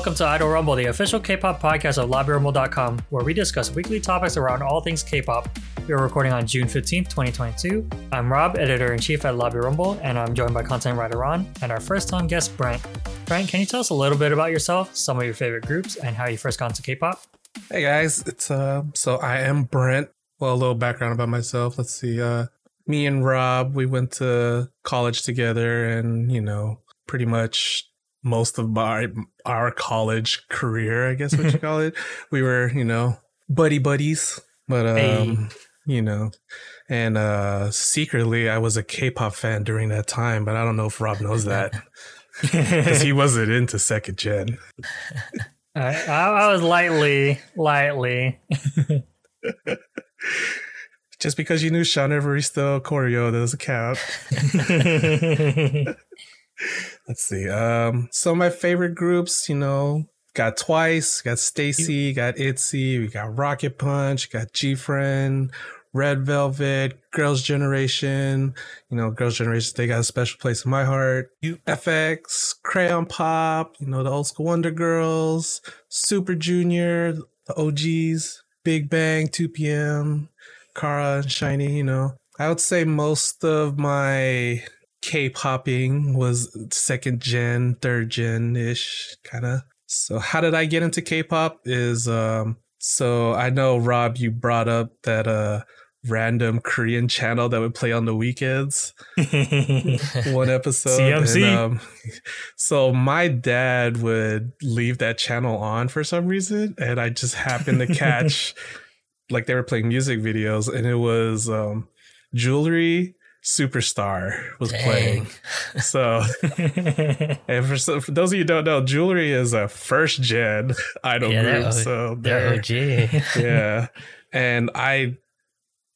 welcome to Idol Rumble, the official K-pop podcast of LobbyRumble.com, where we discuss weekly topics around all things K-pop. We are recording on June 15th, 2022. I'm Rob, editor-in-chief at Lobby Rumble, and I'm joined by content writer Ron, and our first-time guest, Brent. Brent, can you tell us a little bit about yourself, some of your favorite groups, and how you first got into K-pop? Hey guys, it's uh so I am Brent. Well, a little background about myself. Let's see. Uh me and Rob, we went to college together and, you know, pretty much most of my our college career, I guess what you call it. We were, you know, buddy buddies, but um, hey. you know, and uh secretly I was a K-pop fan during that time, but I don't know if Rob knows that because he wasn't into second gen. I, I was lightly, lightly. Just because you knew Shawn Evaristo choreo doesn't count. Let's see. Um, of my favorite groups, you know, got Twice, got STAYC, got ITZY, we got Rocket Punch, got GFriend, Red Velvet, Girls' Generation. You know, Girls' Generation, they got a special place in my heart. FX, Crayon Pop, you know, the old school Wonder Girls, Super Junior, the OGs, Big Bang, 2PM, Kara and SHINee, you know. I would say most of my K-popping was second gen, third gen ish kind of. So how did I get into K-pop? Is um so I know Rob, you brought up that uh random Korean channel that would play on the weekends. One episode. CMC. And, um, so my dad would leave that channel on for some reason, and I just happened to catch like they were playing music videos, and it was um, jewelry Superstar was Dang. playing. So, and for, so, for those of you who don't know, Jewelry is a first gen idol yeah, group. so they're, OG. yeah, and I,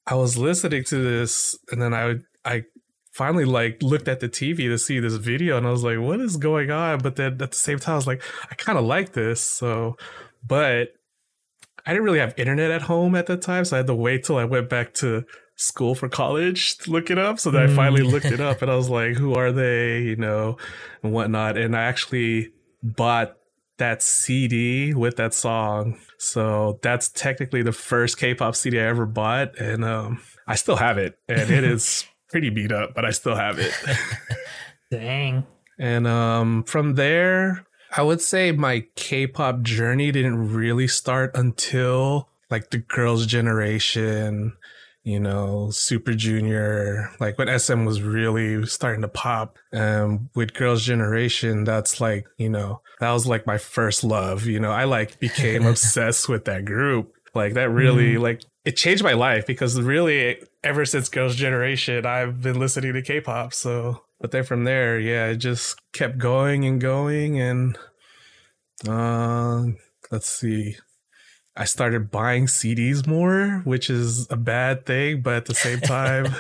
I was listening to this, and then I, I finally like looked at the TV to see this video, and I was like, "What is going on?" But then at the same time, I was like, "I kind of like this." So, but I didn't really have internet at home at that time, so I had to wait till I went back to school for college to look it up. So then I finally mm. looked it up and I was like, who are they? You know, and whatnot. And I actually bought that CD with that song. So that's technically the first K-pop CD I ever bought. And um, I still have it. And it is pretty beat up, but I still have it. Dang. And um, from there, I would say my K-pop journey didn't really start until like the girls' generation you know, Super Junior, like when SM was really starting to pop. Um, with Girls' Generation, that's like, you know, that was like my first love. You know, I like became obsessed with that group. Like that really, mm. like, it changed my life because really, ever since Girls' Generation, I've been listening to K pop. So, but then from there, yeah, it just kept going and going. And, uh, let's see. I started buying CDs more, which is a bad thing, but at the same time,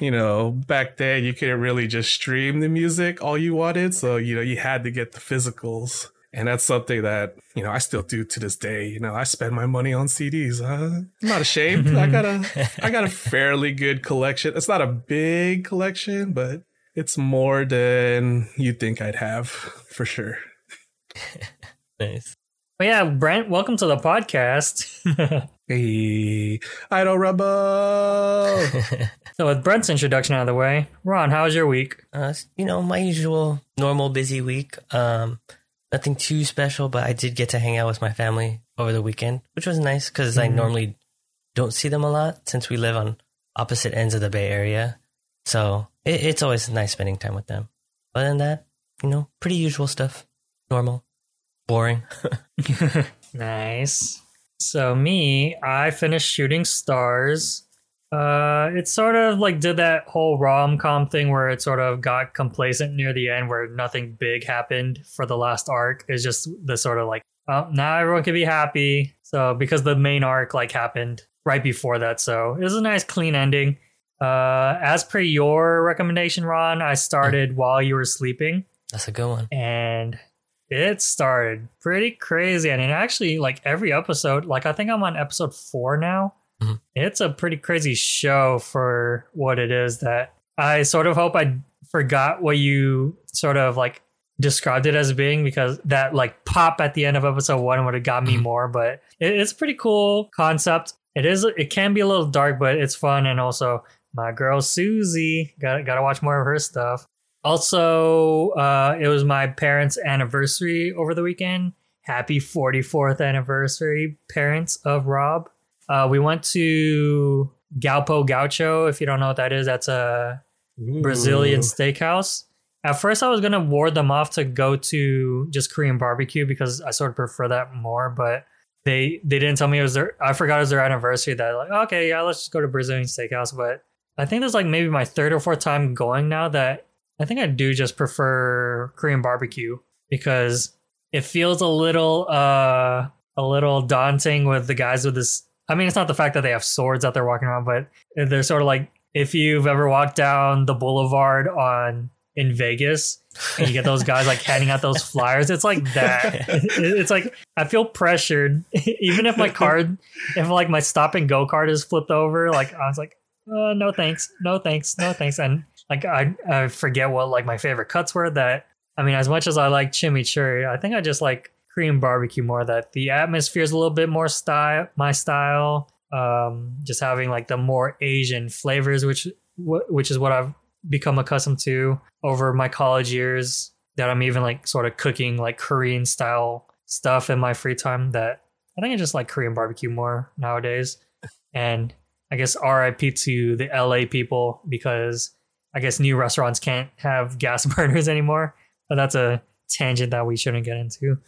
you know, back then you couldn't really just stream the music all you wanted. So, you know, you had to get the physicals. And that's something that, you know, I still do to this day. You know, I spend my money on CDs. Uh, I'm not ashamed. I got a I got a fairly good collection. It's not a big collection, but it's more than you think I'd have for sure. nice. But yeah, Brent, welcome to the podcast. hey, Idol Rebel. so with Brent's introduction out of the way, Ron, how was your week? Uh, you know, my usual normal busy week. Um, nothing too special, but I did get to hang out with my family over the weekend, which was nice because mm-hmm. I normally don't see them a lot since we live on opposite ends of the Bay Area. So it, it's always nice spending time with them. Other than that, you know, pretty usual stuff. Normal boring. nice. So me, I finished shooting stars. Uh, it sort of like did that whole rom com thing where it sort of got complacent near the end, where nothing big happened for the last arc. It's just the sort of like, oh, now everyone can be happy. So because the main arc like happened right before that, so it was a nice clean ending. Uh, as per your recommendation, Ron, I started mm. while you were sleeping. That's a good one. And it started pretty crazy and it actually like every episode like i think i'm on episode four now mm-hmm. it's a pretty crazy show for what it is that i sort of hope i forgot what you sort of like described it as being because that like pop at the end of episode one would have got me more. But it, it's a pretty cool concept. It is. It can be a little dark, but it's fun. And also, my girl Suzy got got to watch more of her stuff. Also, uh, it was my parents' anniversary over the weekend. Happy 44th anniversary, parents of Rob. Uh, we went to Galpão Gaucho. If you don't know what that is, that's a Brazilian steakhouse. At first, I was gonna ward them off to go to just Korean barbecue because I sort of prefer that more. But they they didn't tell me it was their. I forgot it was their anniversary. That like okay, yeah, let's just go to Brazilian steakhouse. But I think there's like maybe my third or fourth time going now that I think I do just prefer Korean barbecue because it feels a little uh a little daunting with the guys with this. I mean, it's not the fact that they have swords out they're walking around, but they're sort of like if you've ever walked down the boulevard on in Vegas and you get those guys like handing out those flyers, it's like that. It's like I feel pressured, even if my card, if like my stop and go card is flipped over, like I was like, uh, no thanks, no thanks, no thanks, and like I I forget what like my favorite cuts were. That I mean, as much as I like chimichurri, I think I just like Korean barbecue more. That the atmosphere is a little bit more style, my style. Um, just having like the more Asian flavors, which which is what I've become accustomed to over my college years. That I'm even like sort of cooking like Korean style stuff in my free time. That I think I just like Korean barbecue more nowadays. And I guess RIP to the LA people because I guess new restaurants can't have gas burners anymore. But that's a tangent that we shouldn't get into.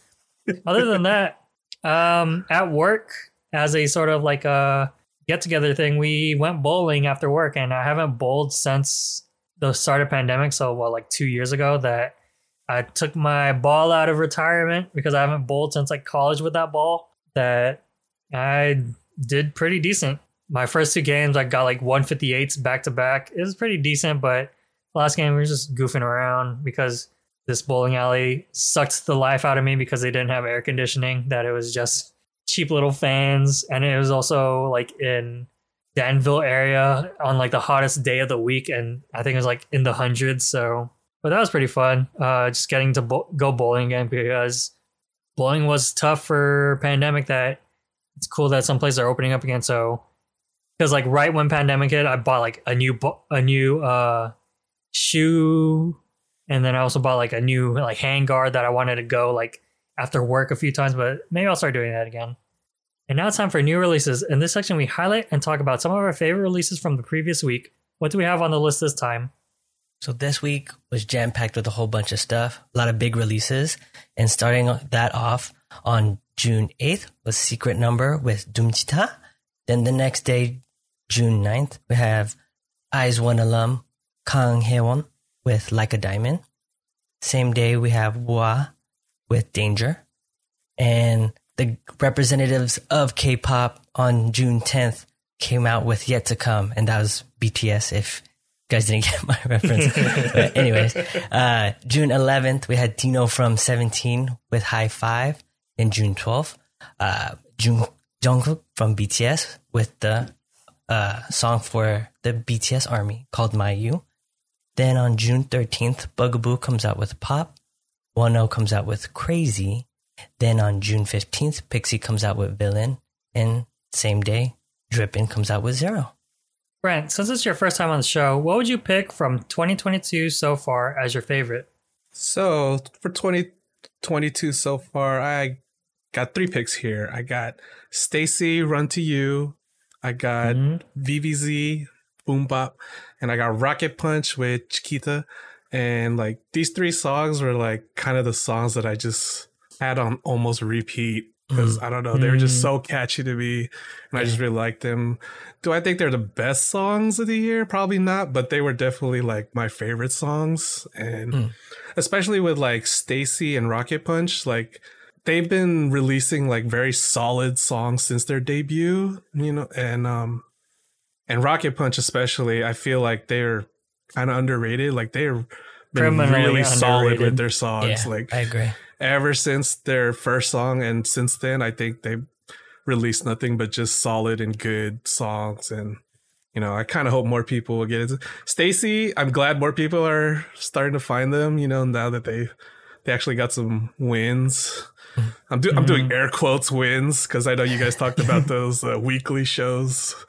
Other than that, um, at work, as a sort of like a get together thing, we went bowling after work, and I haven't bowled since the start of pandemic. So, what, like two years ago, that I took my ball out of retirement because I haven't bowled since like college with that ball. That I did pretty decent. My first two games, I got like 158s back to back. It was pretty decent, but last game we were just goofing around because this bowling alley sucked the life out of me because they didn't have air conditioning. That it was just cheap little fans, and it was also like in Danville area on like the hottest day of the week, and I think it was like in the hundreds. So, but that was pretty fun. Uh, just getting to bo- go bowling again because bowling was tough for pandemic. That it's cool that some places are opening up again. So, because like right when pandemic hit, I bought like a new a new uh shoe, and then I also bought like a new like hand guard that I wanted to go like after work a few times. But maybe I'll start doing that again. And now it's time for new releases. In this section, we highlight and talk about some of our favorite releases from the previous week. What do we have on the list this time? So this week was jam packed with a whole bunch of stuff, a lot of big releases. And starting that off on June 8th was Secret Number with Doomchita. Then the next day, June 9th, we have IZ*ONE alum Kang Hyewon with Like a Diamond. Same day, we have Wa with Danger. And the representatives of K-pop on June 10th came out with Yet to Come, and that was BTS. If you guys didn't get my reference, but anyways, uh, June 11th we had Dino from 17 with High Five. and June 12th, uh, Jung Jungkook from BTS with the uh, song for the BTS Army called My You. Then on June 13th, Bugaboo comes out with Pop. Wano comes out with Crazy. Then on June 15th, Pixie comes out with Villain. And same day, Drippin comes out with Zero. Brent, since it's your first time on the show, what would you pick from 2022 so far as your favorite? So for 2022 so far, I got three picks here. I got STAYC Run to You, I got Mhm. VIVIZ Boom Bop, and I got Rocket Punch with Chiquita. And like these three songs were like kind of the songs that I just had on almost repeat because I don't know, they were just so catchy to me and I just really liked them. Do I think they're the best songs of the year? Probably not, but they were definitely like my favorite songs. And Mm. especially with like STAYC and Rocket Punch, like they've been releasing like very solid songs since their debut, you know, and um and Rocket Punch especially, I feel like they're kind of underrated. Like they're been really solid underrated. with their songs. yeah, like I agree. ever since their first song and since then I think they've released nothing but just solid and good songs and you know, I kind of hope more people will get into STAYC. I'm glad more people are starting to find them, you know, now that they they actually got some wins. I'm, do- I'm doing air quotes wins because I know you guys talked about those uh, weekly shows.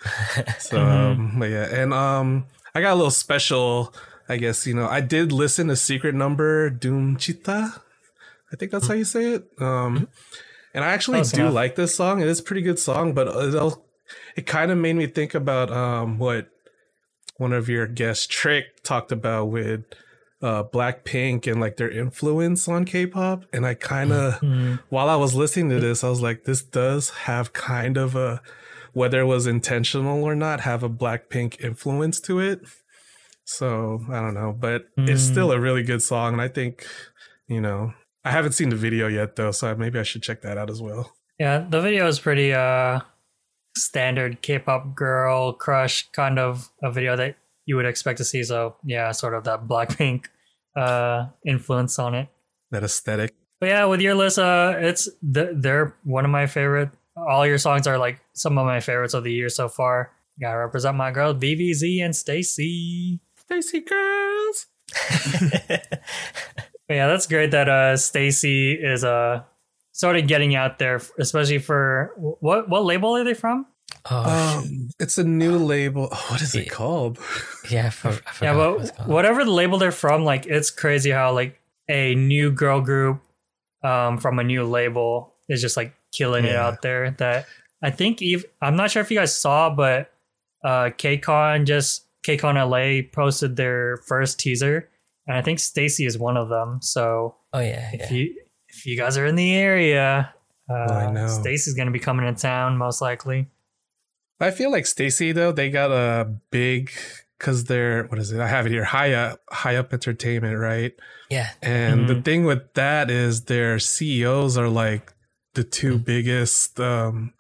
So, um, but yeah, and um, I got a little special. I guess you know I did listen to Secret Number Doom Chita. I think that's how you say it. Um, and I actually Close do enough. like this song. It is a pretty good song, but it, it kind of made me think about um what one of your guests Trick talked about with uh Blackpink and like their influence on K-pop. And I kind of Mhm. while I was listening to this, I was like, this does have kind of a whether it was intentional or not, have a Blackpink influence to it. So I don't know, but it's Mm. still a really good song, and I think you know I haven't seen the video yet though, so maybe I should check that out as well. Yeah, the video is pretty uh standard K-pop girl crush kind of a video that you would expect to see. So yeah, sort of that Blackpink uh influence on it. That aesthetic. But yeah, with your list, uh, it's th- they're one of my favorite. All your songs are like some of my favorites of the year so far. Gotta represent my girls, VIVIZ and STAYC. STAYC girls. But yeah, that's great that uh STAYC is uh sort of getting out there, especially for what what label are they from? Oh, Um, it's a new label. Oh, what is it Yeah. called? yeah, for, I Yeah, forgot what but whatever the label they're from, like it's crazy how like a new girl group um from a new label is just like killing it out there. That I think Eve I'm not sure if you guys saw, but uh KCON just KCON LA posted their first teaser. And I think STAYC is one of them. So Oh yeah, if yeah. you if you guys are in the area, uh, I know. STAYC's gonna be coming to town most likely. I feel like STAYC though they got a big because they're what is it? I have it here. High up, high up entertainment, right? yeah. And the Mhm. thing with that is their CEOs are like the 2 biggest um,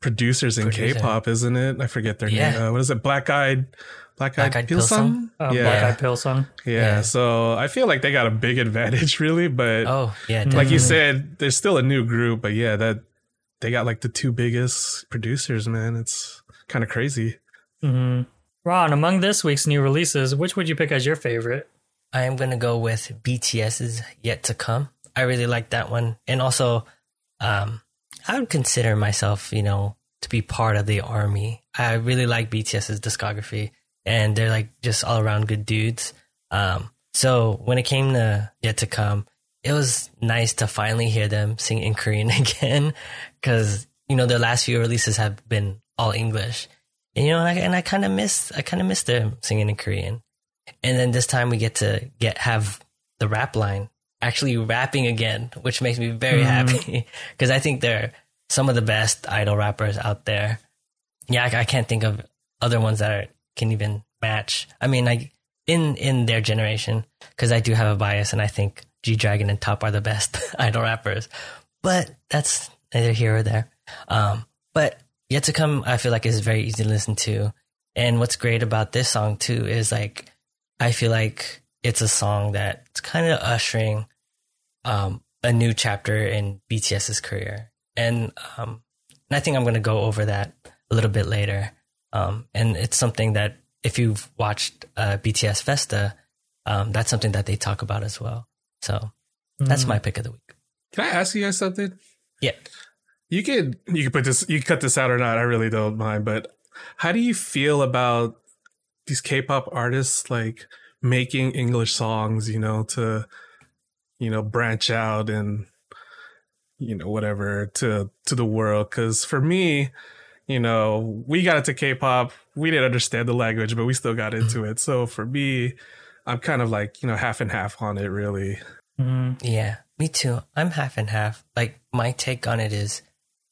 producers in Producer. K-pop, isn't it? I forget their Yeah. name. Uh, what is it? Black Eyed, Black Eyed Black Eyed Pilsung. Uh, yeah, Black Eyed Pilsung. yeah. Yeah. So I feel like they got a big advantage, really. But Oh yeah, like you definitely. said, there's still a new group. But yeah, that they got like the two biggest producers. Man, it's kind of crazy. hmm Ron, among this week's new releases, which would you pick as your favorite? I am gonna go with BTS's Yet to Come. I really like that one, and also, um, I would consider myself, you know, to be part of the army. I really like BTS's discography, and they're like just all around good dudes. Um, so when it came to Yet to Come, it was nice to finally hear them sing in Korean again, because you know their last few releases have been all English, and you know, and I, and I kind of miss, I kind of miss them singing in Korean and then this time we get to get have the rap line actually rapping again, which makes me very Mhm. happy because I think they're some of the best idol rappers out there. Yeah, I, I can't think of other ones that are, can even match. I mean, like in in their generation, because I do have a bias, and I think G Dragon and Top are the best idol rappers. But that's neither here or there. Um, but yet to come, I feel like is very easy to listen to. And what's great about this song too is like I feel like it's a song that's kind of ushering um, a new chapter in BTS's career, and um, and I think I'm going to go over that a little bit later. Um, and it's something that if you've watched uh, BTS Festa, um, that's something that they talk about as well. So that's Mm. my pick of the week. Can I ask you guys something? Yeah. You could you could put this you could cut this out or not. I really don't mind. But how do you feel about these K-pop artists like making English songs? You know, to you know branch out and you know whatever to to the world. Because for me, you know, we got into K-pop. We didn't understand the language, but we still got into it. So for me, I'm kind of like you know half and half on it. Really. Mhm. Yeah, me too. I'm half and half. Like my take on it is,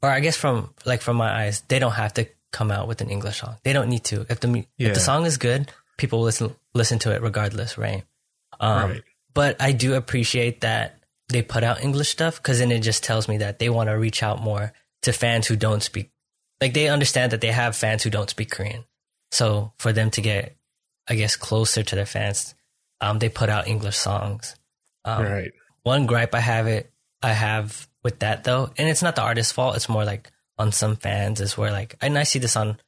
or I guess from like from my eyes, they don't have to come out with an English song. They don't need to. If the Yeah. if the song is good, people will listen listen to it regardless, right? Um, Right. But I do appreciate that they put out English stuff because then it just tells me that they want to reach out more to fans who don't speak. Like they understand that they have fans who don't speak Korean. So for them to get, I guess, closer to their fans, um, they put out English songs. Um, right. one gripe I have it I have with that though, and it's not the artist's fault. It's more like on some fans is where like, and I see this on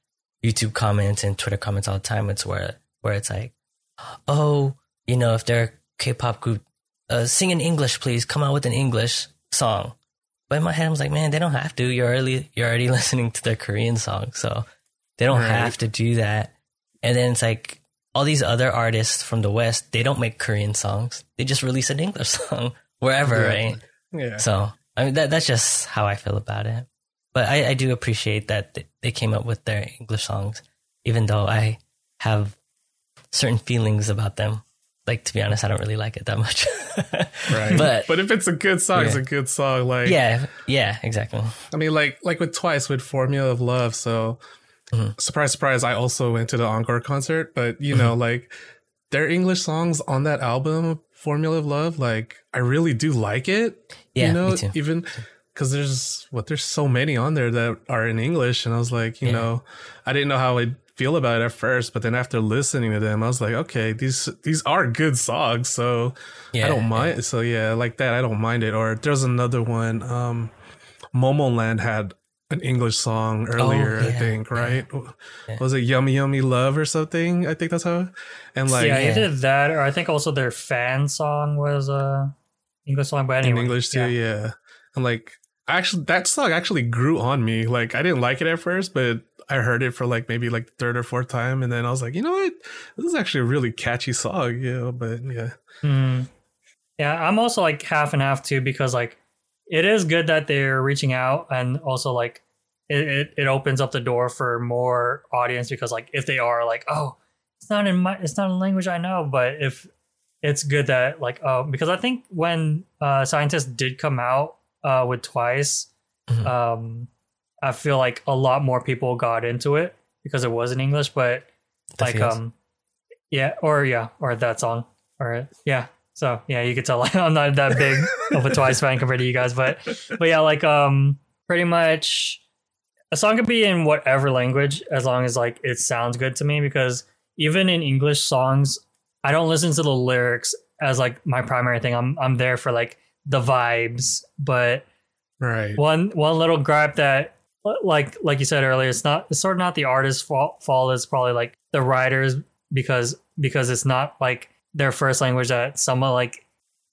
YouTube comments and Twitter comments all the time. It's where where it's like, oh, you know, if they're a K-pop group, uh, sing in English, please. Come out with an English song. But in my head, I was like, man, they don't have to. You're already you're already listening to their Korean song, so they don't Right. have to do that. And then it's like all these other artists from the West, they don't make Korean songs. They just release an English song wherever, Yeah. right? Yeah. So I mean that that's just how I feel about it. But I, I do appreciate that they came up with their English songs, even though I have certain feelings about them. Like to be honest, I don't really like it that much. Right. But but if it's a good song, it's a good song. Like yeah, yeah, exactly. I mean, like like with Twice with Formula of Love. So Mhm. surprise, surprise! I also went to the encore concert, but you Mm-hmm. know, like their English songs on that album, Formula of Love, like I really do like it. Yeah, you know, me too. even because there's what there's so many on there that are in English, and I was like, you Yeah. know, I didn't know how I'd feel about it at first, but then after listening to them, I was like, okay, these these are good songs, so Yeah, I don't mind. So yeah, like that, I don't mind it. Or there's another one. Um, Momoland had an English song earlier, I Oh, yeah, think, right? Yeah. Was it Yummy Yummy Love or something? I think that's how. And like yeah, yeah. either that or I think also their fan song was a English song. But anyway, in English too, yeah. And like actually, that song actually grew on me. Like I didn't like it at first, but I heard it for like maybe like the third or fourth time, and then I was like, you know what, this is actually a really catchy song, you know. But yeah, Hmm. Yeah, I'm also like half and half too because like it is good that they're reaching out and also like it, it, it opens up the door for more audience because like if they are like oh it's not in my it's not a language I know but if it's good that like oh because I think when uh scientists did come out uh with twice Mhm. um I feel like a lot more people got into it because it was in English but like feels. um yeah or yeah or that song or yeah so yeah you could tell like i'm not that big of a twice fan compared to you guys but but yeah like um pretty much a song could be in whatever language as long as like it sounds good to me because even in english songs i don't listen to the lyrics as like my primary thing. I'm i'm there for like the vibes. But right. one one little gripe that like like you said earlier it's not it's sort of not the artist's fault fault. It's probably like the writers because because it's not like their first language that somewhat like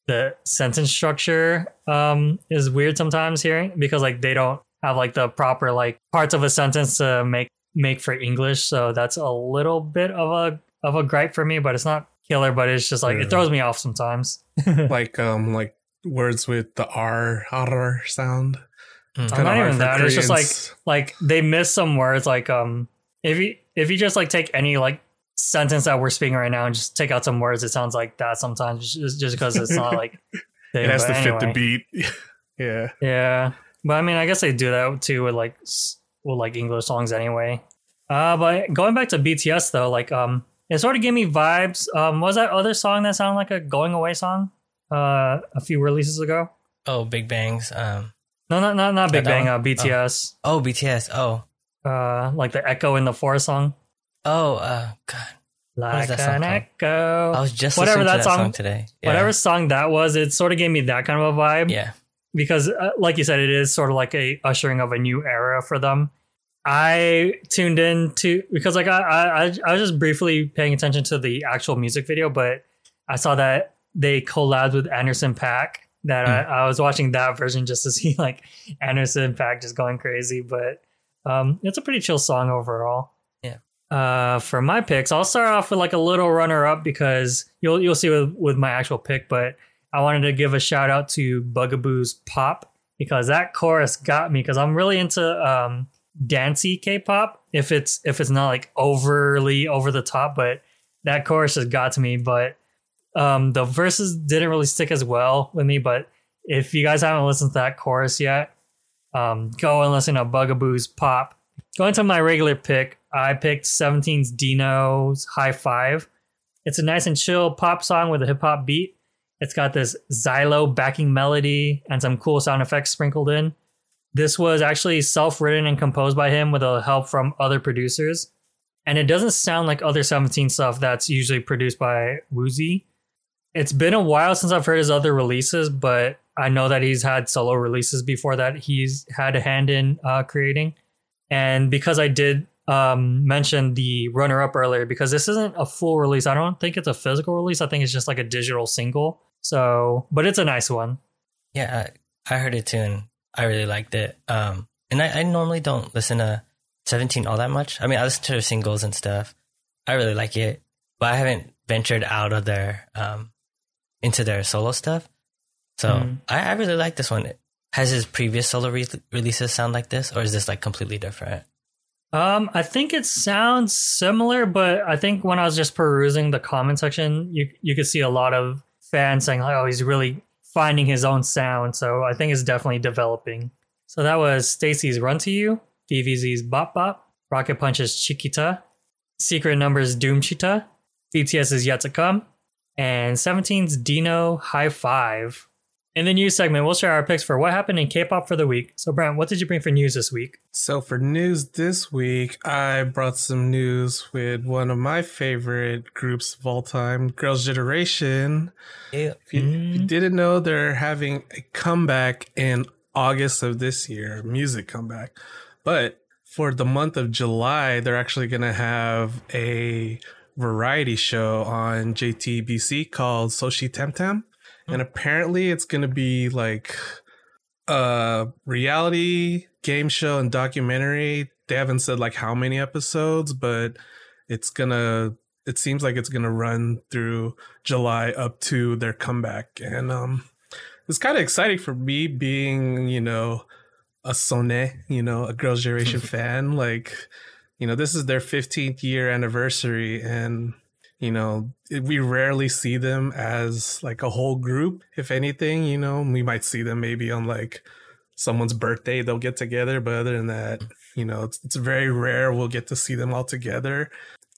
the sentence structure um is weird sometimes hearing because like they don't have like the proper like parts of a sentence to make make for english. So that's a little bit of a of a gripe for me but it's not killer but it's just like Yeah. it throws me off sometimes like um like words with the R R sound. Mm. I'm not even that. It's just like like they miss some words. Like um, if you if you just like take any like sentence that we're speaking right now and just take out some words, it sounds like that sometimes. Just just because it's not like it has to fit the beat. yeah. Yeah, but I mean, I guess they do that too with like with like English songs anyway. Uh, but going back to BTS though, like um, it sort of gave me vibes. Um, was that other song that sounded like a going away song? Uh, a few releases ago. oh, Big Bangs. Um, No, not not not Big Bang. Uh, BTS. oh, BTS. Oh, Uh, like the Echo in the Forest song. oh, uh, God. Like that song an called? echo. I was just Whatever listening to that that song- song, today. Yeah. Whatever song that was, it sort of gave me that kind of a vibe. Yeah. Because, uh, like you said, it is sort of like a ushering of a new era for them. I tuned in to because like I, I I- I was just briefly paying attention to the actual music video, but I saw that they collabed with Anderson .Paak. That I, I was watching that version just to see like Anderson .Paak just going crazy, but um, it's a pretty chill song overall. Yeah. Uh, for my picks, I'll start off with like a little runner up because you'll you'll see with, with my actual pick, but I wanted to give a shout out to Bugaboo's Pop because that chorus got me because I'm really into um dancey K-pop. If it's if it's not like overly over the top, but that chorus has got to me. But um the verses didn't really stick as well with me. But if you guys haven't listened to that chorus yet, um go and listen to Bugaboo's Pop. Going to my regular pick, I picked 17's Dino's High Five. It's a nice and chill pop song with a hip hop beat. It's got this xylo backing melody and some cool sound effects sprinkled in. This was actually self written and composed by him with a help from other producers. And it doesn't sound like other 17 stuff that's usually produced by Woozi. It's been a while since I've heard his other releases, but I know that he's had solo releases before that he's had a hand in uh, creating. And because I did um, mention the runner up earlier, because this isn't a full release, I don't think it's a physical release. I think it's just like a digital single. So, but it's a nice one. Yeah, I, I heard it too, and I really liked it. Um, and I, I normally don't listen to Seventeen all that much. I mean, I listen to their singles and stuff. I really like it, but I haven't ventured out of their um into their solo stuff. So Mhm. I, I really like this one. Has his previous solo re- releases sound like this, or is this like completely different? Um, I think it sounds similar, but I think when I was just perusing the comment section, you you could see a lot of fans saying "Oh, he's really finding his own sound." So I think it's definitely developing. So that was STAYC's "Run to You," VIVIZ's "Bop Bop," Rocket Punch's "Chiquita," Secret Number's "Doomchita," BTS is yet to come, and 17's Dino High Five. In the news segment, we'll share our picks for what happened in K-pop for the week. So, Brent, what did you bring for news this week? So for news this week, I brought some news with one of my favorite groups of all time, Girls' Generation. Yeah. If you, if you Mm. didn't know, they're having a comeback in August of this year, music comeback. But for the month of July, they're actually going to have a variety show on JTBC called Soshi TamTam. And apparently it's going to be like a reality game show and documentary. They haven't said like how many episodes, but it's going to it seems like it's gonna run through July up to their comeback, and um, it's kind of exciting for me being you know a SONE, you know, a Girls' Generation fan. Like, you know, this is their 15th year anniversary, and you know, we rarely see them as like a whole group. If anything, you know, we might see them maybe on like someone's birthday they'll get together, but other than that, you know, it's it's very rare we'll get to see them all together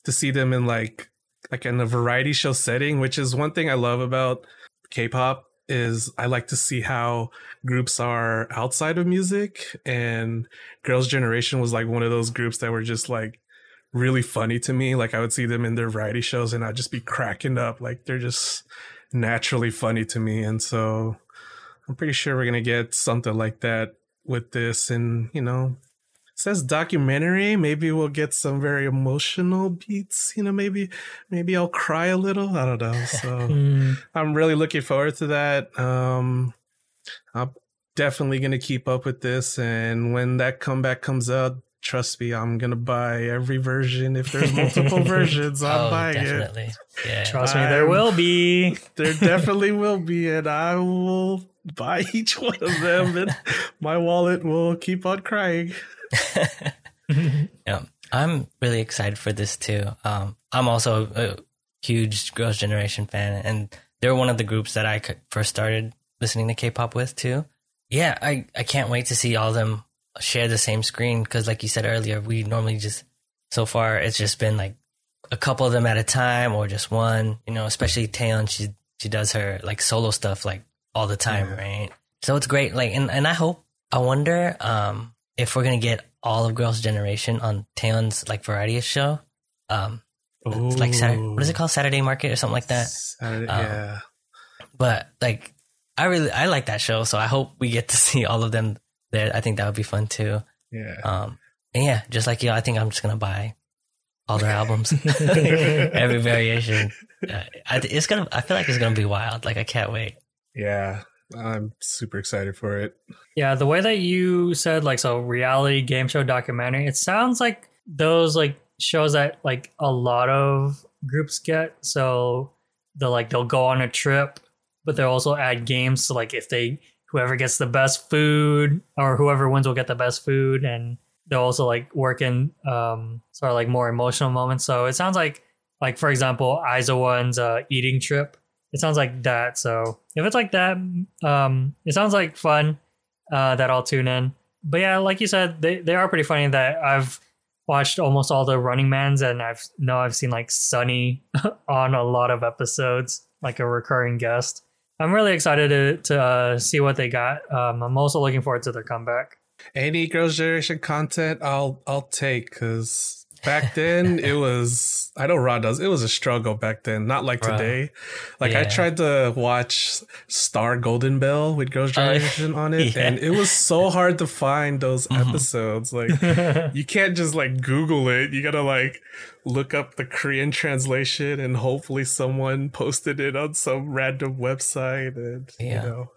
to see them in like like in a variety show setting, which is one thing I love about K-pop is I like to see how groups are outside of music and Girls Generation was like one of those groups that were just like really funny to me. Like I would see them in their variety shows and I'd just be cracking up. Like they're just naturally funny to me. And so I'm pretty sure we're gonna get something like that with this. And you know says documentary. Maybe we'll get some very emotional beats you know maybe maybe i'll cry a little. I don't know. So Mm, i'm really looking forward to that. Um i'm definitely gonna keep up with this. And when that comeback comes out trust me i'm gonna buy every version if there's multiple versions i'm oh, buying it definitely. Yeah. trust me, there will be. there definitely will be and i will buy each one of them and my wallet will keep on crying yeah, I'm really excited for this too. Um, I'm also a huge Girls' Generation fan, and they're one of the groups that I first started listening to K-pop with too. Yeah, I, I can't wait to see all of them share the same screen because, like you said earlier, we normally just so far it's just been like a couple of them at a time or just one. You know, especially Taeyeon, she she does her like solo stuff like all the time, Yeah. right? So it's great. Like, and and I hope I wonder um if we're gonna get all of Girls' Generation on Taeyeon's like variety show. Um, it's like Saturday, what is it called? Saturday Market or something like that. Saturday, Um, yeah. But like, I really I like that show, so I hope we get to see all of them there. I think that would be fun too. Yeah. Um, and yeah, just like you, I think I'm just gonna buy all their albums, every variation. Uh, I, it's gonna. I feel like it's gonna be wild. Like I can't wait. Yeah. I'm super excited for it. Yeah, the way that you said like so reality game show documentary, it sounds like those like shows that like a lot of groups get. So they'll like they'll go on a trip, but they'll also add games. So like if they whoever gets the best food or whoever wins will get the best food and they'll also like work in um sort of like more emotional moments. So it sounds like like for example, IZ*ONE's uh eating trip. It sounds like that. So if it's like that, um it sounds like fun uh, that I'll tune in. But yeah, like you said, they, they are pretty funny. That I've watched almost all the Running Mans, and I've know I've seen like Sunny on a lot of episodes, like a recurring guest. I'm really excited to to uh, see what they got. Um, I'm also looking forward to their comeback. Any Girls' Generation content, I'll I'll take because back then it was I know Rod does. It was a struggle back then, not like Bruh. today. Like I tried to watch Star Golden Bell with Girls' Oh, Generation on it, yeah. and it was so hard to find those Mhm. episodes. Like you can't just like Google it. You gotta like look up the Korean translation, and hopefully someone posted it on some random website, and Yeah. you know,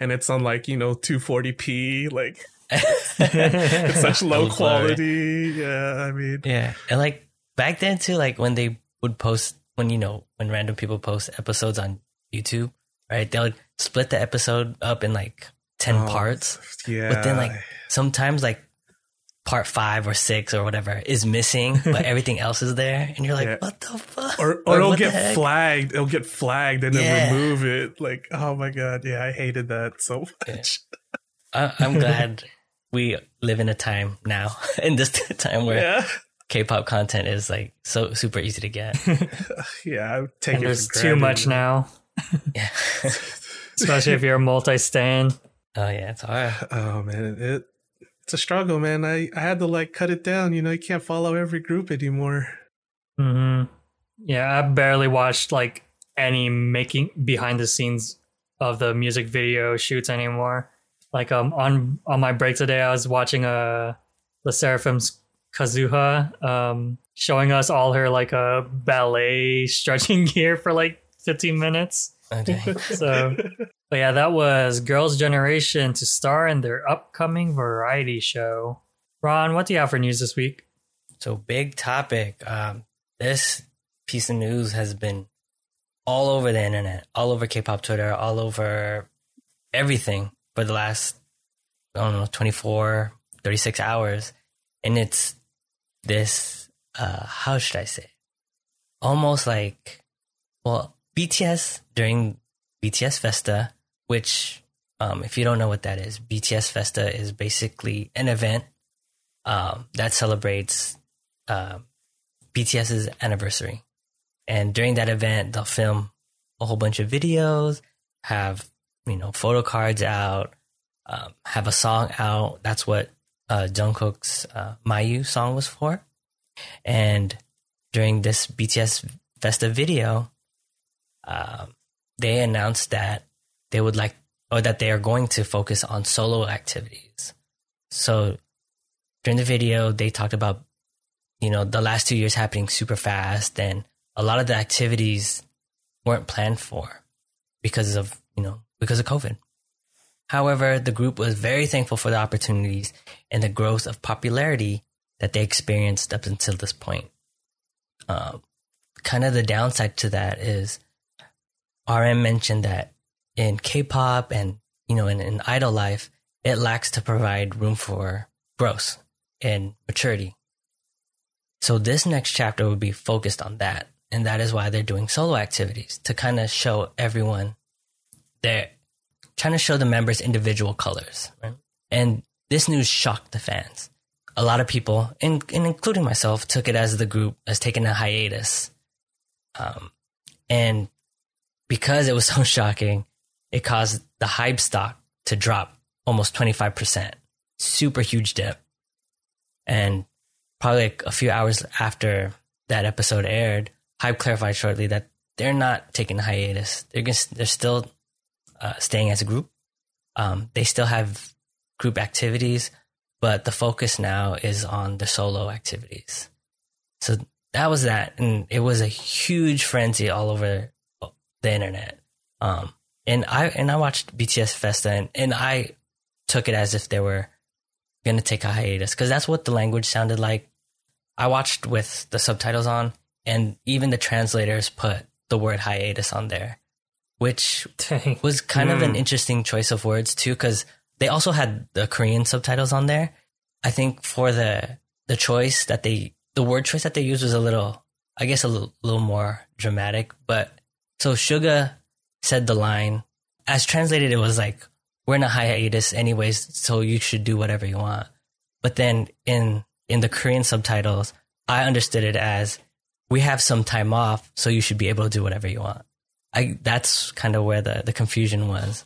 and it's on like you know 240p. Like it's such low quality. Yeah, I mean. Yeah, and like back then too, like when they would post, when you know, when random people post episodes on YouTube, right? They would split the episode up in like ten Oh, parts. Yeah. But then, like, sometimes like part five or six or whatever is missing, but everything else is there, and you're like, Yeah. what the fuck? or or it'll get flagged. It'll get flagged and Yeah. then remove it. Like, oh my god, yeah, I hated that so much. I, I'm glad we live in a time now, in this time where Yeah, K-pop content is like so super easy to get. yeah, I would take and it. there's too much now, yeah. especially if you're a multi-stan. Oh yeah, it's hard. Oh man, it it's a struggle, man. I I had to like cut it down. You know, you can't follow every group anymore. hmm Yeah, I barely watched like any making behind the scenes of the music video shoots anymore. Like um on on my break today, I was watching uh LE SSERAFIM's Kazuha um showing us all her like uh ballet stretching gear for like 15 minutes. Oh. So but yeah, that was Girls' Generation to star in their upcoming variety show. Ron, what do you have for news this week? So big topic. Um, this piece of news has been all over the internet, all over K-pop Twitter, all over everything for the last, I don't know, 24, 36 hours. And it's this, uh, how should I say? Almost like, well, BTS during BTS Festa, which, um, if you don't know what that is, BTS Festa is basically an event um, that celebrates uh, BTS's anniversary. And during that event, they'll film a whole bunch of videos, have you know photo cards out, um, have a song out. That's what uh, Jungkook's uh, "My You" song was for. And during this BTS Festa video, um, they announced that they would like, or that they are going to focus on solo activities. So during the video, they talked about, you know, the last two years happening super fast and a lot of the activities weren't planned for because of, you know, because of COVID. However, the group was very thankful for the opportunities and the growth of popularity that they experienced up until this point. Um, kind of the downside to that is RM mentioned that in K-pop and, you know, in, in idol life, it lacks to provide room for growth and maturity. So this next chapter will be focused on that. And that is why they're doing solo activities to kind of show everyone they're trying to show the members individual colors. Right? And this news shocked the fans. A lot of people, and, and including myself, took it as the group has taken a hiatus. Um, and because it was so shocking, it caused the HYBE stock to drop almost 25%. Super huge dip. And probably like a few hours after that episode aired, HYBE clarified shortly that they're not taking a hiatus. They're gonna, they're still uh, staying as a group. Um, they still have group activities, but the focus now is on the solo activities. So that was that, and it was a huge frenzy all over the internet. Um, and I and I watched BTS Festa, and, and I took it as if they were gonna take a hiatus because that's what the language sounded like. I watched with the subtitles on, and even the translators put the word hiatus on there, which Dang. was kind of an Mm. interesting choice of words too, because they also had the Korean subtitles on there. I think for the the choice that they the word choice that they used was a little, I guess, a little, little more dramatic. But so Suga said the line as translated, it was like, "We're in a hiatus, anyways, so you should do whatever you want." But then in in the Korean subtitles, I understood it as, "We have some time off, so you should be able to do whatever you want." I that's kind of where the the confusion was.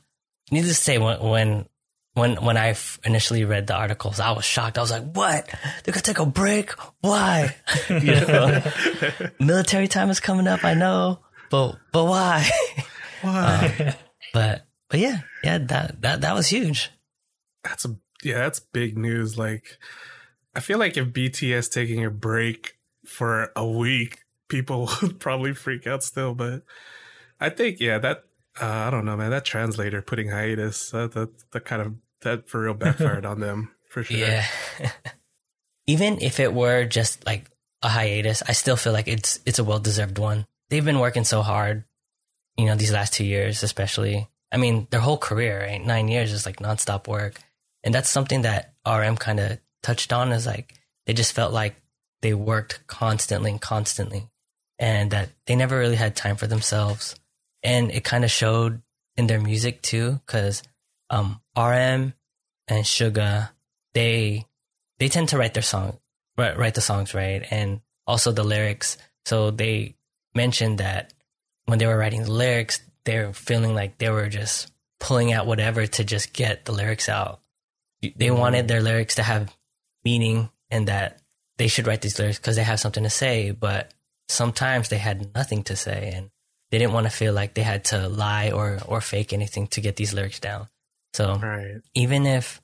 Needless to say, when when when when I initially read the articles, I was shocked. I was like, "What? They're gonna take a break? Why? you know, military time is coming up. I know, but but why? Why? Um, but but yeah, yeah, that that that was huge. that's a yeah, that's big news. Like, I feel like if BTS taking a break for a week, people would probably freak out still. But I think yeah, that uh, I don't know, man. That translator putting hiatus, that that, that kind of that for real backfired on them for sure. Yeah. Even if it were just like a hiatus, I still feel like it's it's a well deserved one. They've been working so hard, you know, these last two years, especially. I mean, their whole career, right? Nine years is like nonstop work. And that's something that RM kind of touched on is like they just felt like they worked constantly and constantly and that they never really had time for themselves. And it kind of showed in their music too, because um, RM and Suga, they they tend to write their song, write, write the songs, right, and also the lyrics. So they mentioned that when they were writing the lyrics, they're feeling like they were just pulling out whatever to just get the lyrics out. They wanted their lyrics to have meaning and that they should write these lyrics because they have something to say, but sometimes they had nothing to say and they didn't want to feel like they had to lie or or fake anything to get these lyrics down. So Right. even if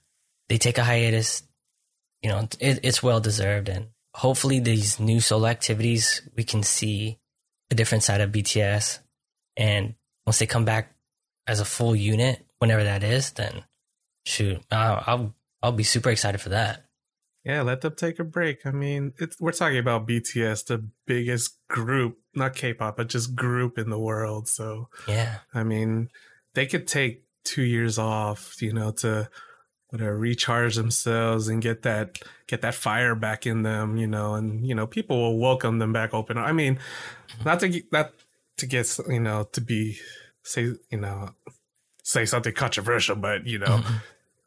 they take a hiatus, you know, it, it's well deserved. And hopefully, these new solo activities, we can see a different side of BTS. And once they come back as a full unit, whenever that is, then shoot, I'll I'll, I'll be super excited for that. Yeah, let them take a break. I mean, it's we're talking about BTS, the biggest group, not K-pop, but just group in the world. So Yeah, I mean, they could take two years off, you know, to whatever uh, recharge themselves and get that get that fire back in them, you know, and you know, people will welcome them back open. I mean, mm-hmm. not to get- not to get you know to be say you know say something controversial, but you know. Mm-hmm.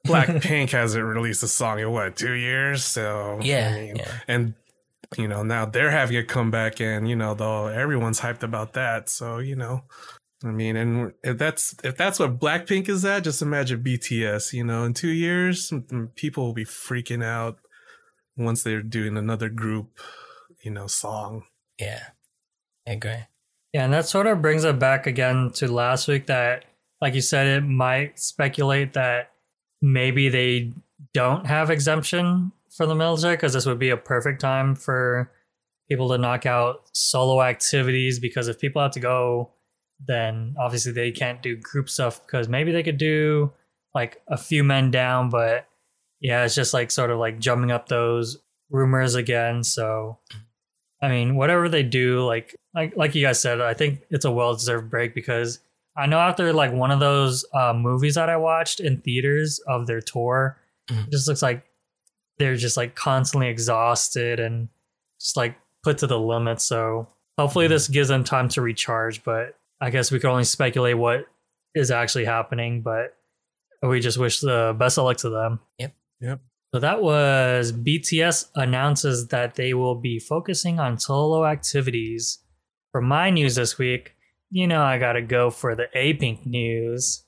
Blackpink hasn't released a song in what two years, so Yeah, I mean, yeah. and you know now they're having a comeback, and you know though everyone's hyped about that. So you know, I mean, and if that's if that's what Blackpink is at, just imagine BTS. You know, in two years, people will be freaking out once they're doing another group, you know, song. yeah, I agree. Yeah, and that sort of brings it back again to last week that, like you said, it might speculate that maybe they don't have exemption for the military because this would be a perfect time for people to knock out solo activities because if people have to go, then obviously they can't do group stuff because maybe they could do like a few men down, but yeah, it's just like sort of like jumping up those rumors again. So I mean, whatever they do, like like like you guys said, I think it's a well deserved break because I know after like one of those uh, movies that I watched in theaters of their tour, Mhm. it just looks like they're just like constantly exhausted and just like put to the limit. So hopefully mm-hmm. this gives them time to recharge. But I guess we can only speculate what is actually happening. But we just wish the best of luck to them. Yep. Yep. So that was BTS announces that they will be focusing on solo activities. For my news this week, you know I gotta go for the A-Pink news.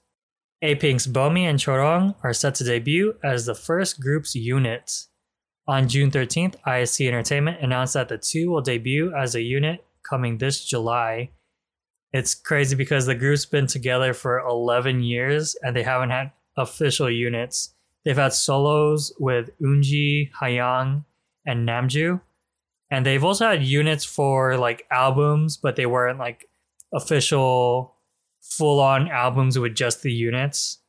A-Pink's Bomi and Chorong are set to debut as the first group's unit. On June 13th, IST Entertainment announced that the two will debut as a unit coming this July. It's crazy because the group's been together for 11 years and they haven't had official units. They've had solos with Eunji, Hayoung, and Namjoo. And they've also had units for like albums, but they weren't like official full on albums with just the units.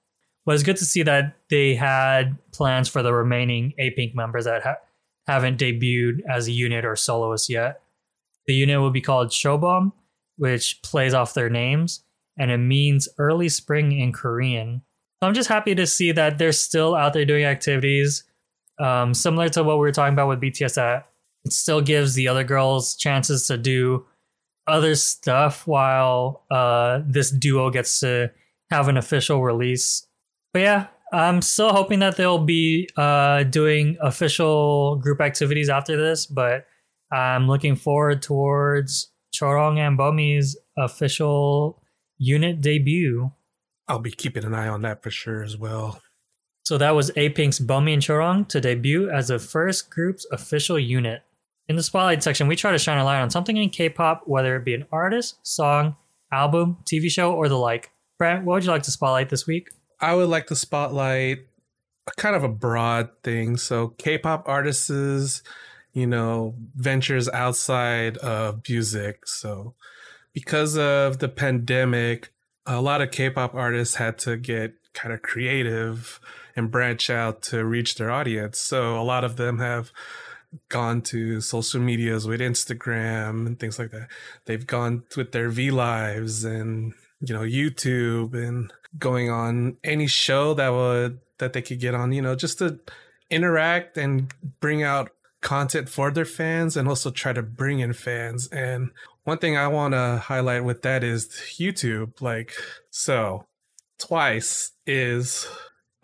But it's good to see that they had plans for the remaining A Pink members that ha- haven't debuted as a unit or soloist yet. The unit will be called Chobom, which plays off their names, and it means early spring in Korean. So I'm just happy to see that they're still out there doing activities. Um, similar to what we were talking about with BTS, that it still gives the other girls chances to do other stuff while uh, this duo gets to have an official release. But yeah, I'm still hoping that they'll be uh, doing official group activities after this, but I'm looking forward towards Chorong and Bomi's official unit debut. I'll be keeping an eye on that for sure as well. So that was A-Pink's Bomi and Chorong to debut as the first group's official unit. In the spotlight section, we try to shine a light on something in K-pop, whether it be an artist, song, album, TV show, or the like. Brent, what would you like to spotlight this week? I would like to spotlight kind of a broad thing. So K-pop artists, you know, ventures outside of music. So because of the pandemic, a lot of K-pop artists had to get kind of creative and branch out to reach their audience. So a lot of them have gone to social medias with Instagram and things like that. They've gone with their V lives and you know YouTube and going on any show that would that they could get on, you know, just to interact and bring out content for their fans and also try to bring in fans. And one thing I want to highlight with that is YouTube. Like, so twice is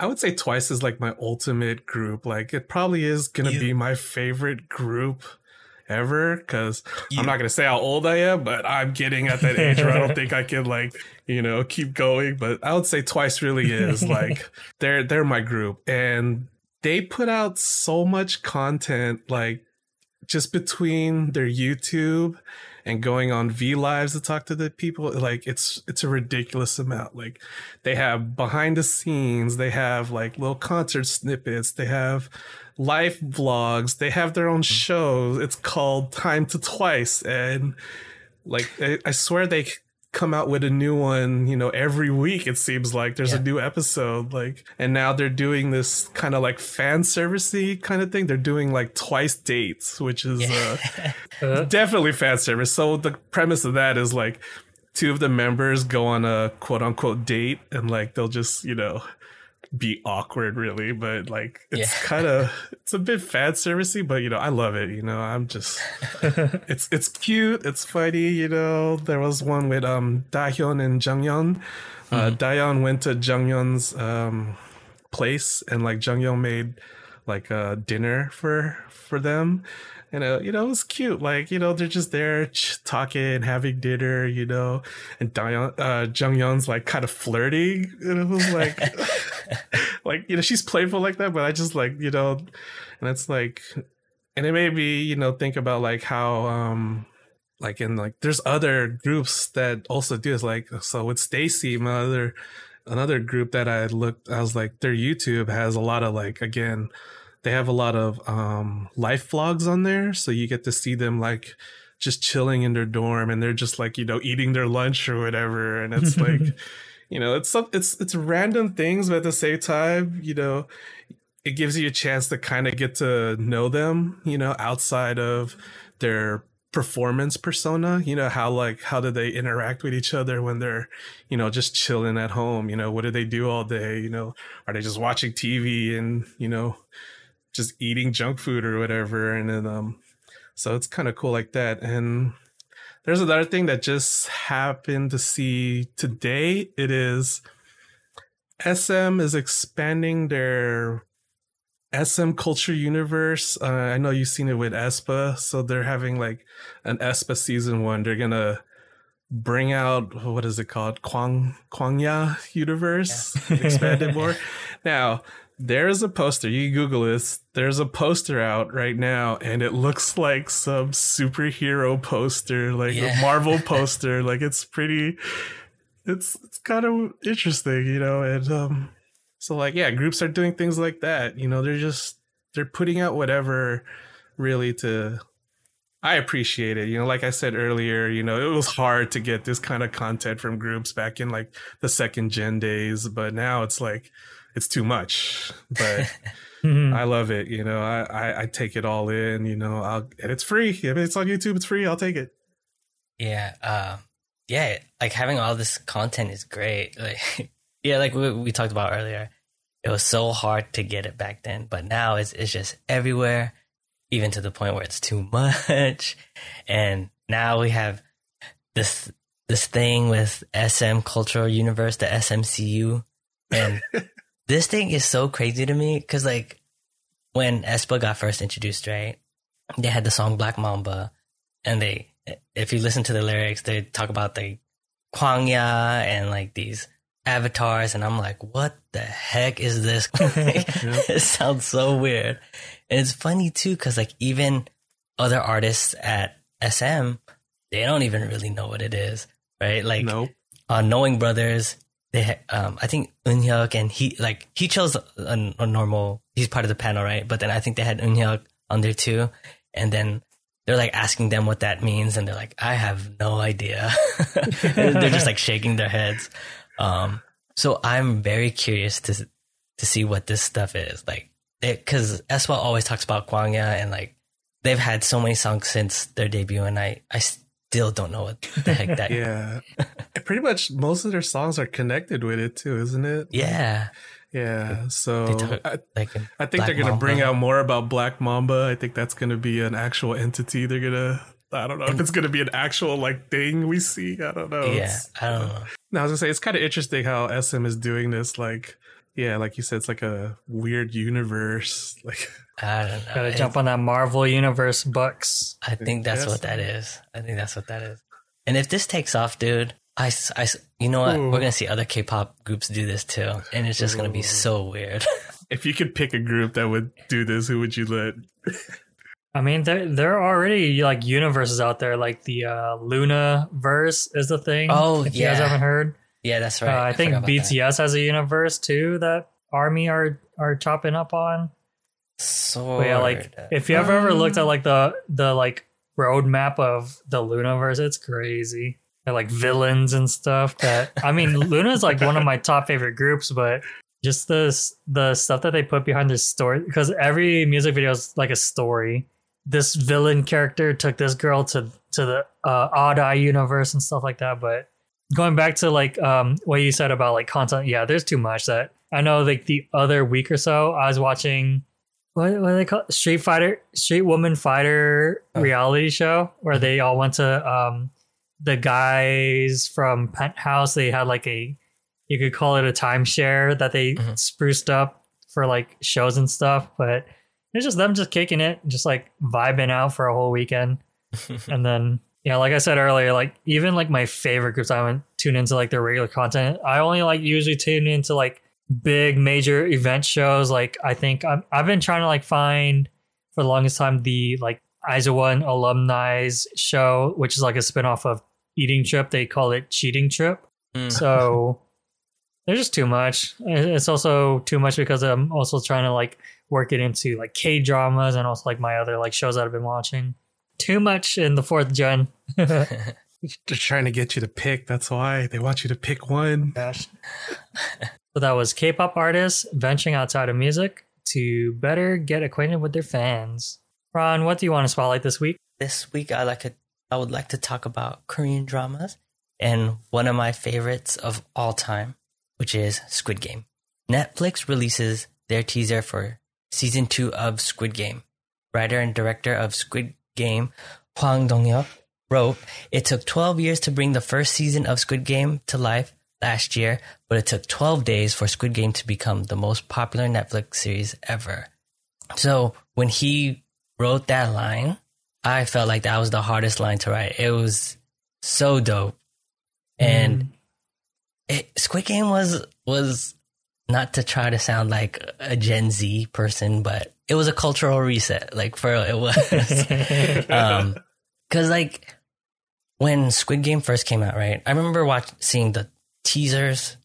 I would say twice is like my ultimate group. Like it probably is gonna you, be my favorite group ever because I'm not gonna say how old I am, but I'm getting at that age where I don't think I can like you know keep going. But I would say twice really is like they're they're my group and they put out so much content like just between their YouTube and going on V lives to talk to the people like it's it's a ridiculous amount. Like they have behind the scenes they have like little concert snippets they have live vlogs they have their own mm-hmm. shows. It's called time to twice and like I, I swear they come out with a new one, you know, every week it seems like there's yeah. a new episode. Like and now they're doing this kind of like fan servicey kind of thing. They're doing like twice dates, which is yeah. uh, definitely fan service. So the premise of that is like two of the members go on a quote unquote date and like they'll just, you know, be awkward really but like it's yeah. kind of it's a bit fan servicey but you know i love it you know i'm just it's it's cute it's funny you know there was one with um dahyun and jungyeon uh, mm-hmm. uh dahyun went to jungyeon's um place and like jungyeon made like a dinner for for them and uh, you know it was cute. Like you know they're just there ch- talking having dinner you know and Dahyun, uh Jungyeon's like kind of flirty and it was like like you know she's playful like that but I just like you know and it's like and it made me you know think about like how um like in like there's other groups that also do this like so with STAYC my other another group that I looked I was like their YouTube has a lot of like again they have a lot of um, life vlogs on there, so you get to see them like just chilling in their dorm, and they're just like you know eating their lunch or whatever, and it's like you know it's some it's it's random things, but at the same time, you know, it gives you a chance to kind of get to know them, you know, outside of their performance persona you know how like how do they interact with each other when they're you know just chilling at home you know what do they do all day you know? Are they just watching tv and you know just eating junk food or whatever. And then, um, so it's kind of cool like that. And there's another thing that just happened to see today. It is SM is expanding their SM culture universe. Uh, I know you've seen it with aespa, so they're having like an aespa season one. They're gonna bring out what is it called, Kwang Kwangya universe, yeah. expand it more. Now there's a poster. You Google this. There's a poster out right now, and it looks like some superhero poster, like yeah. a Marvel poster. like it's pretty. It's it's kind of interesting, you know. And um, so like yeah, groups are doing things like that. You know, they're just they're putting out whatever, really to. I appreciate it. You know, like I said earlier, you know, it was hard to get this kind of content from groups back in like the second gen days, but now it's like it's too much, but mm-hmm. I love it. You know, I, I, I take it all in. You know, I'll and it's free. If it's on YouTube, it's free. I'll take it. Yeah, uh, yeah. Like having all this content is great. Like, yeah, like we, we talked about earlier, it was so hard to get it back then, but now it's it's just everywhere, even to the point where it's too much. And now we have this this thing with SM Cultural Universe, the SMCU, and this thing is so crazy to me because like when aespa got first introduced, right? They had the song Black Mamba, and they, if you listen to the lyrics, they talk about the Kwangya and like these avatars, and I'm like, what the heck is this? it sounds so weird. And it's funny too, because like even other artists at SM, they don't even really know what it is, right? Like Nope. uh, Knowing Brothers, they um, I think Eunhyuk and he like he chose a, a normal. He's part of the panel, right? But then I think they had Eunhyuk on there too, and then they're like asking them what that means, and they're like, I have no idea. they're just like shaking their heads. Um, so I'm very curious to to see what this stuff is like, because aespa always talks about Kwangya and like they've had so many songs since their debut, and I I still don't know what the heck that. Yeah. Pretty much most of their songs are connected with it too, isn't it? Yeah, Yeah. So talk- I, like I think Black they're gonna bring Mamba. out more about Black Mamba. I think that's gonna be an actual entity. They're gonna. I don't know if it's gonna be an actual like thing we see. I don't know. Yeah, It's- I don't uh, know. No, I was gonna say it's kind of interesting how SM is doing this. Like, yeah, like you said, it's like a weird universe. Like, I don't know. Gotta It's- jump on that Marvel Universe bucks. I think that's Yes. what that is. I think that's what that is. And if this takes off, dude, I, I you know what? Ooh. We're gonna see other K-pop groups do this too, and it's just gonna be so weird. if you could pick a group that would do this, who would you let? I mean, there there are already like universes out there, like the uh, LOONAverse is the thing. Oh, if you guys haven't heard, yeah, that's uh, right. I think forgot about that. BTS has a universe too that Army are are chopping up on. So yeah, like if you ever ever looked at Um. like the the like roadmap of the LOONAverse, it's crazy. They're like villains and stuff. That I mean, LOONA is like one of my top favorite groups, but just the the stuff that they put behind this story because every music video is like a story. This villain character took this girl to to the uh, Odd Eye universe and stuff like that. But going back to like um what you said about like content, yeah, there's too much that I know. Like the other week or so, I was watching what what they call it? Street Fighter, Street Woman Fighter Oh. reality show where they all went to um the guys from Penthouse. They had like a you could call it a timeshare that they Mhm. spruced up for like shows and stuff, but it's just them just kicking it, just like vibing out for a whole weekend. and then yeah, like I said earlier, like even like my favorite groups, I haven't tuned into like their regular content. I only like usually tune into like big major event shows. Like I think I'm, I've been trying to like find for the longest time the like One alumni's show, which is like a spinoff of Eating Trip. They call it Cheating Trip. Mm. So there's just too much. It's also too much because I'm also trying to like work it into like K dramas and also like my other like shows that I've been watching. Too much in the fourth gen. They're trying to get you to pick. That's why they want you to pick one. Gosh. so that was K-pop artists venturing outside of music to better get acquainted with their fans. Ron, what do you want to spotlight this week? this week I like to, I would like to talk about Korean dramas and one of my favorites of all time, which is Squid Game. Netflix releases their teaser for season two of Squid Game. Writer and director of Squid Game, Hwang Dong-hyuk, wrote, "It took 12 years to bring the first season of Squid Game to life last year, but it took 12 days for Squid Game to become the most popular Netflix series ever." So when he wrote that line, I felt like that was the hardest line to write. It was so dope. And mm. it, Squid Game was was not to try to sound like a Gen Z person, but it was a cultural reset. Like for it was. um, cause like when Squid Game first came out, right? I remember watching seeing the teasers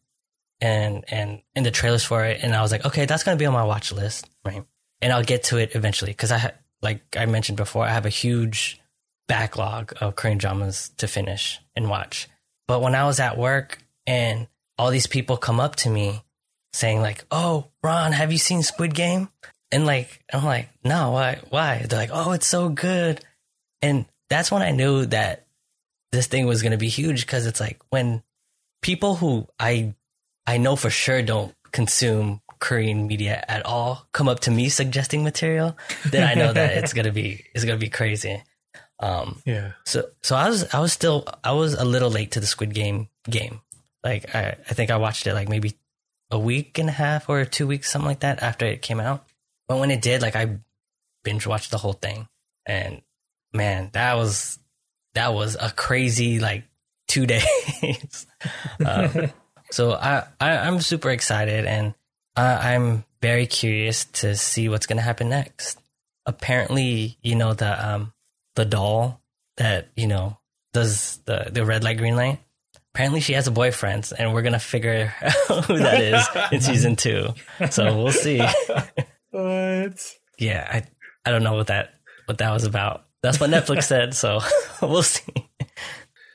and and and the trailers for it, and I was like, okay, that's gonna be on my watch list, right? And I'll get to it eventually because I like I mentioned before, I have a huge backlog of Korean dramas to finish and watch. But when I was at work and all these people come up to me saying like, "Oh, Ron, have you seen Squid Game?" And like I'm like, "No, why? Why?" They're like, "Oh, it's so good." And that's when I knew that this thing was going to be huge because it's like when people who I I know for sure don't consume Korean media at all come up to me suggesting material, then I know that it's gonna be it's gonna be crazy. Um, Yeah. so so I was I was still I was a little late to the Squid Game game. Like I I think I watched it like maybe a week and a half or two weeks something like that after it came out. But when it did, like I binge watched the whole thing, and man, that was that was a crazy like two days. um, so I, I I'm super excited and I, I'm very curious to see what's gonna happen next. Apparently, you know the um the doll that you know does the the red light green light. Apparently, she has a boyfriend, and we're gonna figure out who that is in season two. So we'll see. What? Yeah, I I don't know what that what that was about. That's what Netflix said, so we'll see.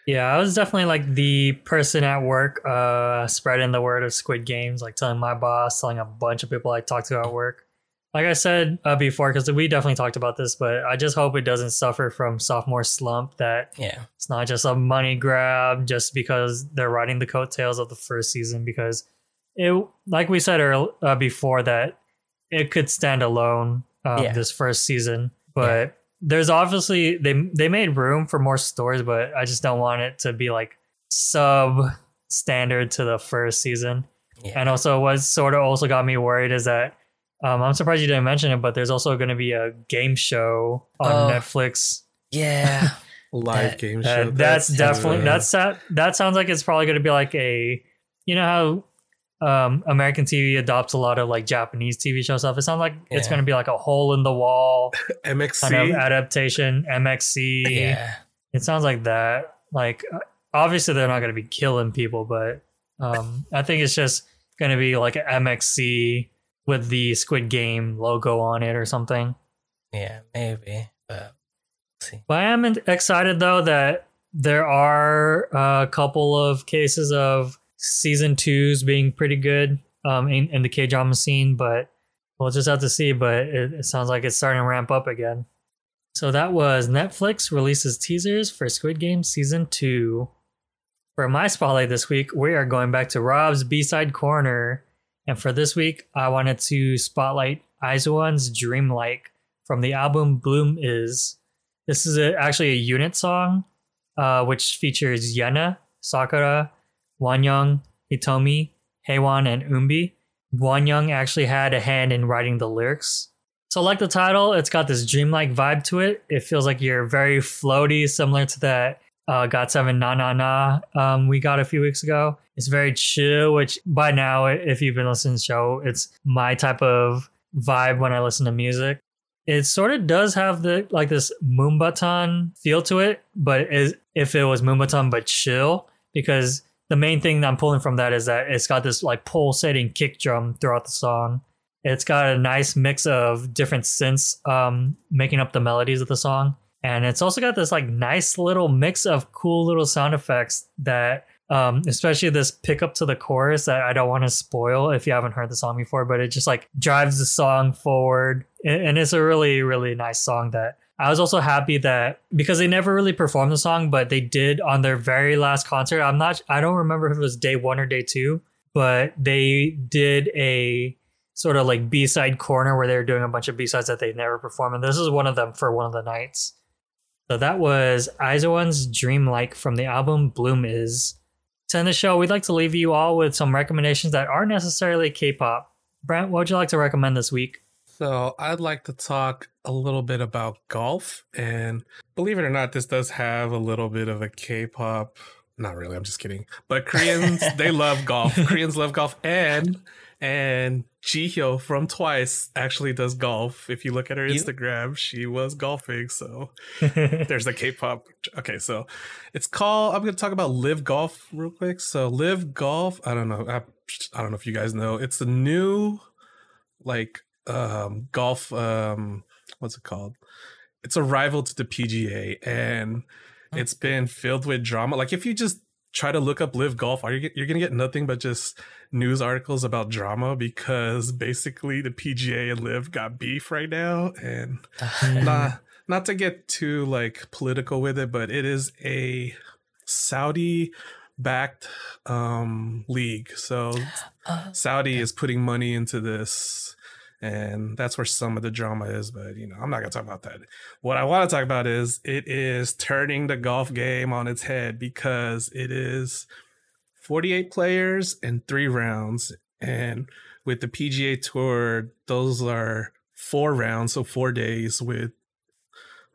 Yeah, I was definitely like the person at work uh spreading the word of Squid Games, like telling my boss, telling a bunch of people I talked to at work. Like I said uh, before, because we definitely talked about this, but I just hope it doesn't suffer from sophomore slump. That Yeah, it's not just a money grab just because they're riding the coattails of the first season. Because it, like we said earl- uh, before, that it could stand alone um, Yeah. this first season, but there's obviously they they made room for more stories, but I just don't want it to be like sub standard to the first season. yeah, And also, what sort of also got me worried is that um, I'm surprised you didn't mention it, but there's also going to be a game show on Oh. Netflix. yeah. Live That- game show. that's definitely that's that that sounds like it's probably going to be like a you know how um, American TV adopts a lot of like Japanese TV show stuff. It sounds like it's going to be like a hole in the wall MXC. kind of adaptation. MXC. yeah. It sounds like that. Like uh, obviously they're not going to be killing people, but um, I think it's just going to be like an MXC with the Squid Game logo on it or something. Yeah, maybe. But we'll see. But I am excited though that there are a couple of cases of season two's being pretty good um, in, in the K drama scene, but we'll just have to see. But it, it sounds like it's starting to ramp up again. So that was Netflix releases teasers for Squid Game season two. For my spotlight this week, we are going back to Rob's B side corner. And for this week, I wanted to spotlight IZ*ONE's Dreamlike from the album BLOOM*IZ. This is a, actually a unit song, uh, which features Yena, Sakura, Wonyoung, Hitomi, Hyewon, and Eunbi. Wonyoung actually had a hand in writing the lyrics. So, like the title, it's got this dreamlike vibe to it. It feels like you're very floaty, similar to that uh, Seven Na Na Na um, we got a few weeks ago. It's very chill, which by now, if you've been listening to the show, it's my type of vibe when I listen to music it sort of does have the like this moombahton feel to it, but if it was moombahton but chill, because the main thing that I'm pulling from that is that it's got this like pulsating kick drum throughout the song. It's got a nice mix of different synths um, making up the melodies of the song. And it's also got this like nice little mix of cool little sound effects that um, especially this pickup to the chorus that I don't want to spoil if you haven't heard the song before, but it just like drives the song forward. And it's a really, really nice song that I was also happy that because they never really performed the song, but they did on their very last concert. I'm not, I don't remember if it was day one or day two, but they did a sort of like B side corner where they were doing a bunch of B sides that they never performed. And this is one of them for one of the nights. So that was IZ*ONE's Dreamlike from the album BLOOM*IZ. To end the show, we'd like to leave you all with some recommendations that aren't necessarily K-pop. Brent, what would you like to recommend this week? So I'd like to talk a little bit about golf, and believe it or not, this does have a little bit of a K-pop. Not really. I'm just kidding. But Koreans, they love golf. Koreans love golf, and and Jihyo from Twice actually does golf. If you look at her Instagram, she was golfing. So there's the K-pop. Okay, so it's called. I'm going to talk about LIV Golf real quick. So LIV Golf. I don't know. I, I don't know if you guys know. It's a new like um golf. Um, what's it called? It's a rival to the PGA, and it's been filled with drama. Like if you just try to look up LIV Golf, are you you're gonna get nothing but just news articles about drama because basically the PGA and Live got beef right now, and not not to get too like political with it, but it is a Saudi backed um league. So Uh, Saudi is putting money into this and that's where some of the drama is, but you know, I'm not gonna talk about that. What I want to talk about is it is turning the golf game on its head because it is 48 players and three rounds. And with the PGA tour, those are four rounds, so four days with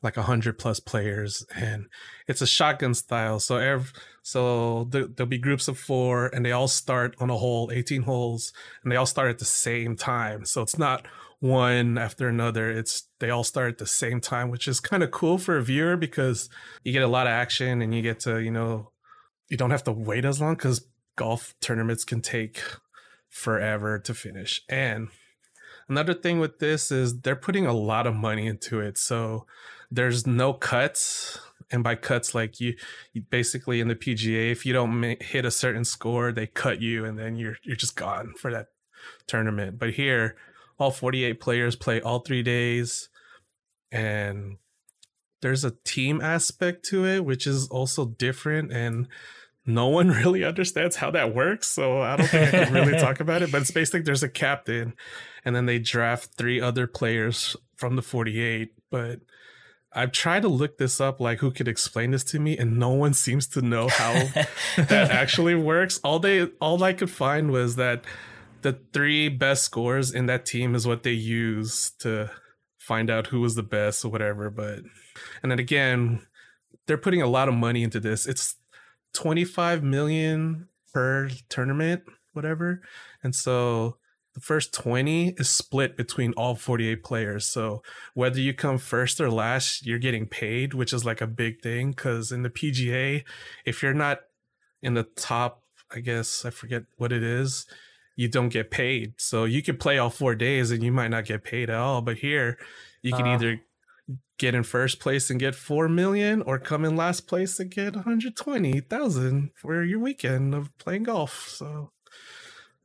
like a hundred plus players, and it's a shotgun style. So every, so there, there'll be groups of four, and they all start on a hole, eighteen holes, and they all start at the same time. So it's not one after another. It's they all start at the same time, which is kind of cool for a viewer because you get a lot of action and you get to you know you don't have to wait as long because golf tournaments can take forever to finish. And another thing with this is they're putting a lot of money into it. So there's no cuts. And by cuts, like you, you basically in the PGA, if you don't ma- hit a certain score, they cut you, and then you're you're just gone for that tournament. But here, all 48 players play all three days, and there's a team aspect to it, which is also different. And no one really understands how that works. So I don't think I can really talk about it. But it's basically there's a captain, and then they draft three other players from the 48. But I've tried to look this up, like who could explain this to me, and no one seems to know how that actually works. All they, all I could find was that the three best scores in that team is what they use to find out who was the best or whatever. But, and then again, they're putting a lot of money into this. It's 25 million per tournament, whatever. And so the first 20 is split between all 48 players. So whether you come first or last, you're getting paid, which is like a big thing. Cause in the PGA, if you're not in the top, I guess I forget what it is, you don't get paid. So you could play all four days and you might not get paid at all. But here, you can uh, either get in first place and get 4 million or come in last place and get 120,000 for your weekend of playing golf. So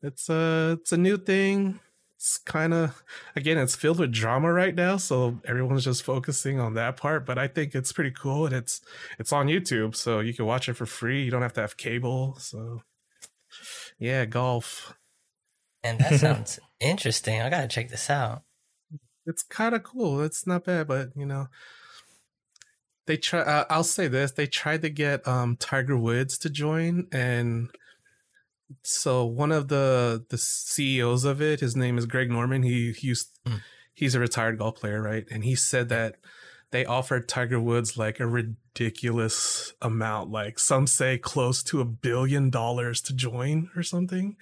it's a it's a new thing. It's kind of again it's filled with drama right now, so everyone's just focusing on that part, but I think it's pretty cool and it's it's on YouTube, so you can watch it for free. You don't have to have cable. So yeah, golf. And that sounds interesting. I got to check this out it's kind of cool. It's not bad, but you know, they try. Uh, I'll say this: they tried to get um, Tiger Woods to join, and so one of the the CEOs of it, his name is Greg Norman. He, he used mm. he's a retired golf player, right? And he said that they offered Tiger Woods like a ridiculous amount, like some say close to a billion dollars to join or something.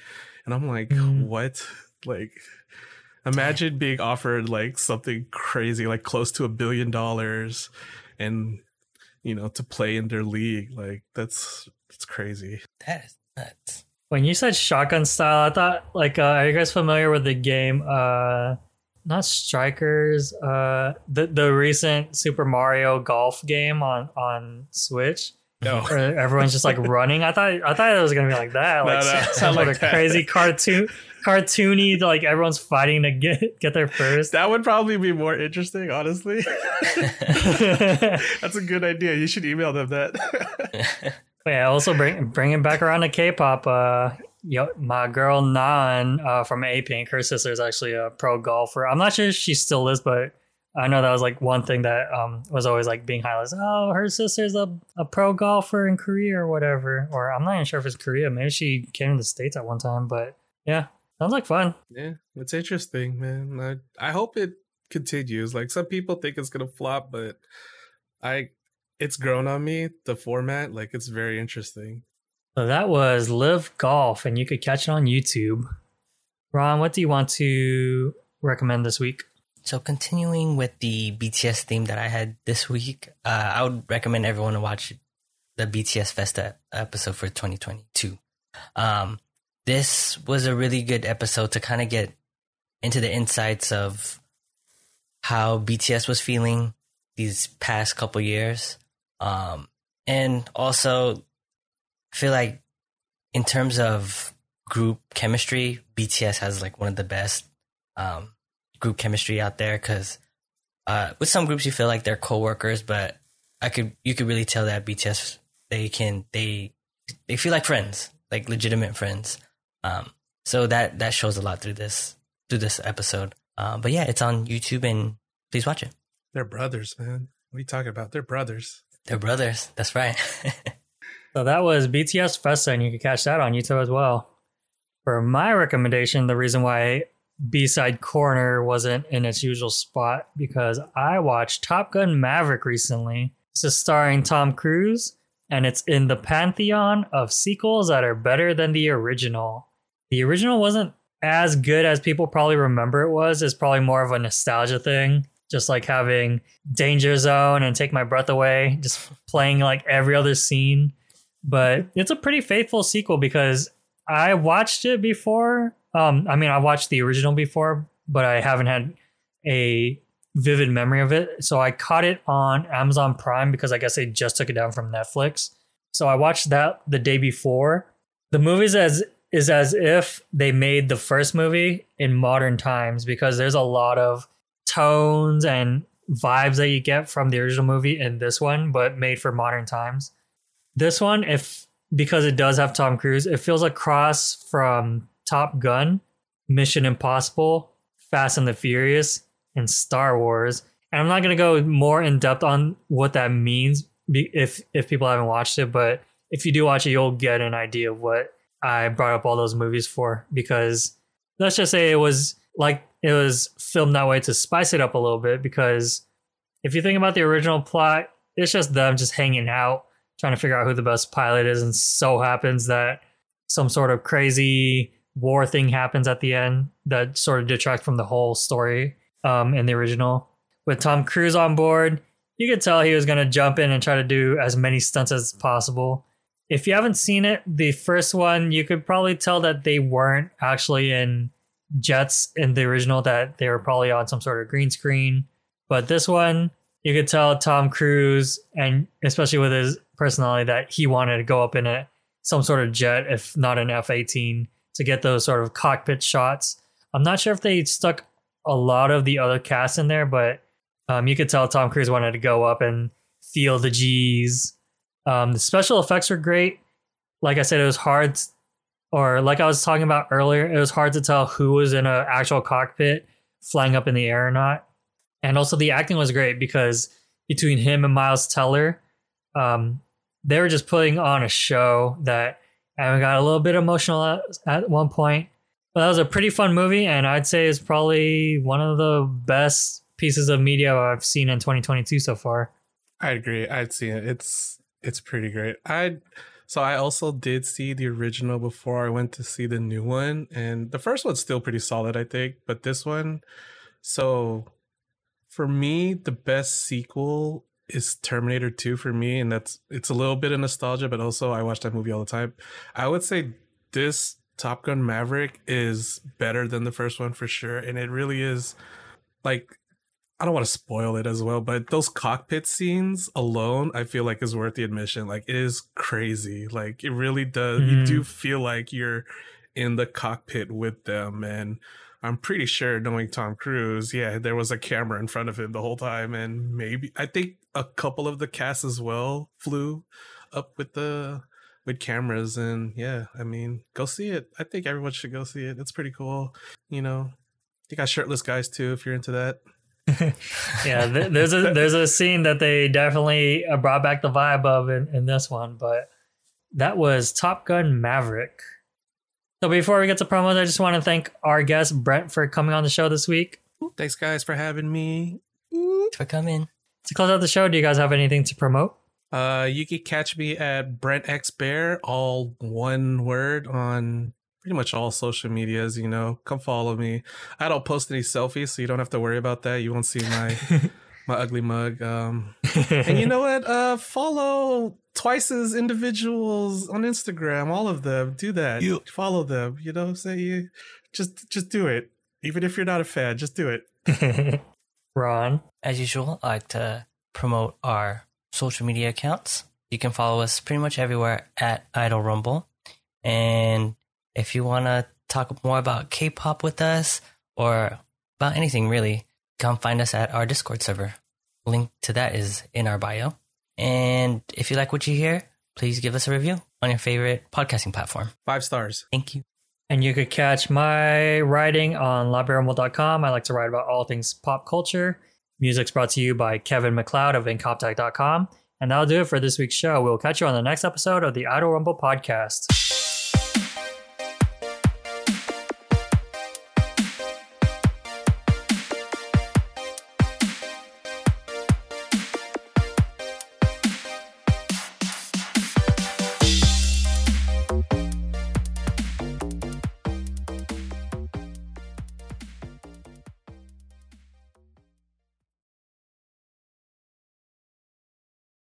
And I'm like, mm. what? Like Imagine being offered like something crazy, like close to a billion dollars, and you know to play in their league. Like that's it's crazy. That is nuts. When you said shotgun style, I thought like, uh, are you guys familiar with the game? Uh, not Strikers. Uh, the the recent Super Mario Golf game on on Switch. No, everyone's just like running. I thought I thought it was gonna be like that. Like no, no, sounds like, like a that. crazy cartoon cartoony, like everyone's fighting to get get there first. That would probably be more interesting, honestly. That's a good idea. You should email them that. Yeah, also bring bring it back around to K-pop. Uh, yo, my girl Naeun uh, from A Pink, her sister is actually a pro golfer. I'm not sure she still is, but I know that was like one thing that um, was always like being highlighted. Oh, her sister's a, a pro golfer in Korea or whatever. Or I'm not even sure if it's Korea. Maybe she came to the States at one time. But yeah, Sounds like fun. Yeah, it's interesting, man. I I hope it continues. Like some people think it's gonna flop, but I it's grown on me. The format, like it's very interesting. So that was LIV Golf, and you could catch it on YouTube. Ron, what do you want to recommend this week? So continuing with the BTS theme that I had this week, uh, I would recommend everyone to watch the BTS Festa episode for 2022. Um, this was a really good episode to kind of get into the insights of how BTS was feeling these past couple years. Um, and also feel like in terms of group chemistry, BTS has like one of the best, um, group chemistry out there. Cause, uh, with some groups you feel like they're co-workers, but I could, you could really tell that BTS, they can, they, they feel like friends, like legitimate friends. Um, so that that shows a lot through this through this episode. Uh, but yeah, it's on YouTube and please watch it. They're brothers, man. What are you talking about? They're brothers. They're brothers. That's right. so that was BTS Festa, and you can catch that on YouTube as well. For my recommendation, the reason why B side corner wasn't in its usual spot because I watched Top Gun Maverick recently. This is starring Tom Cruise, and it's in the pantheon of sequels that are better than the original. The original wasn't as good as people probably remember it was. It's probably more of a nostalgia thing, just like having Danger Zone and Take My Breath Away, just playing like every other scene. But it's a pretty faithful sequel because I watched it before. Um, I mean, I watched the original before, but I haven't had a vivid memory of it. So I caught it on Amazon Prime because I guess they just took it down from Netflix. So I watched that the day before. The movie's as is as if they made the first movie in modern times because there's a lot of tones and vibes that you get from the original movie in this one, but made for modern times. This one, if because it does have Tom Cruise, it feels like cross from Top Gun, Mission Impossible, Fast and the Furious, and Star Wars. And I'm not gonna go more in depth on what that means if if people haven't watched it, but if you do watch it, you'll get an idea of what I brought up all those movies for. Because let's just say it was like it was filmed that way to spice it up a little bit. Because if you think about the original plot, it's just them just hanging out, trying to figure out who the best pilot is, and so happens that some sort of crazy war thing happens at the end that sort of detracts from the whole story um, in the original. With Tom Cruise on board, you could tell he was going to jump in and try to do as many stunts as possible. If you haven't seen it, the first one, you could probably tell that they weren't actually in jets in the original, that they were probably on some sort of green screen. But this one, you could tell Tom Cruise, and especially with his personality, that he wanted to go up in a some sort of jet, if not an F 18, to get those sort of cockpit shots. I'm not sure if they stuck a lot of the other cast in there, but um, you could tell Tom Cruise wanted to go up and feel the G's. Um, the special effects were great. Like I said, it was hard, or like I was talking about earlier, it was hard to tell who was in an actual cockpit flying up in the air or not. And also, the acting was great because between him and Miles Teller, um, they were just putting on a show that I got a little bit emotional at, at one point. But that was a pretty fun movie, and I'd say it's probably one of the best pieces of media I've seen in 2022 so far. I agree. I'd see it. It's it's pretty great. I so I also did see the original before I went to see the new one, and the first one's still pretty solid, I think. But this one, so for me, the best sequel is Terminator 2 for me, and that's it's a little bit of nostalgia, but also I watch that movie all the time. I would say this Top Gun Maverick is better than the first one for sure, and it really is like I don't want to spoil it as well, but those cockpit scenes alone, I feel like is worth the admission. Like it is crazy. Like it really does. Mm-hmm. You do feel like you're in the cockpit with them, and I'm pretty sure, knowing Tom Cruise, yeah, there was a camera in front of him the whole time, and maybe I think a couple of the cast as well flew up with the with cameras, and yeah, I mean, go see it. I think everyone should go see it. It's pretty cool. You know, you got shirtless guys too if you're into that. yeah, there's a there's a scene that they definitely uh, brought back the vibe of in, in this one, but that was Top Gun Maverick. So before we get to promos, I just want to thank our guest Brent for coming on the show this week. Thanks, guys, for having me. For coming. To close out the show, do you guys have anything to promote? Uh, you can catch me at Brent X Bear, all one word on pretty much all social medias. You know, come follow me. I don't post any selfies, so you don't have to worry about that. You won't see my my ugly mug. Um, and you know what? Uh, follow twice as individuals on Instagram. All of them do that. You follow them. You know, say you just just do it. Even if you're not a fan, just do it. Ron, as usual, I like to promote our social media accounts. You can follow us pretty much everywhere at Idol Rumble. And if you want to talk more about K-pop with us or about anything really, come find us at our Discord server. Link to that is in our bio. And if you like what you hear, please give us a review on your favorite podcasting platform. Five stars. Thank you. And you could catch my writing on idolrumble.com. I like to write about all things pop culture. Music's brought to you by Kevin MacLeod of Incompetech.com. And that'll do it for this week's show. We'll catch you on the next episode of the Idol Rumble podcast.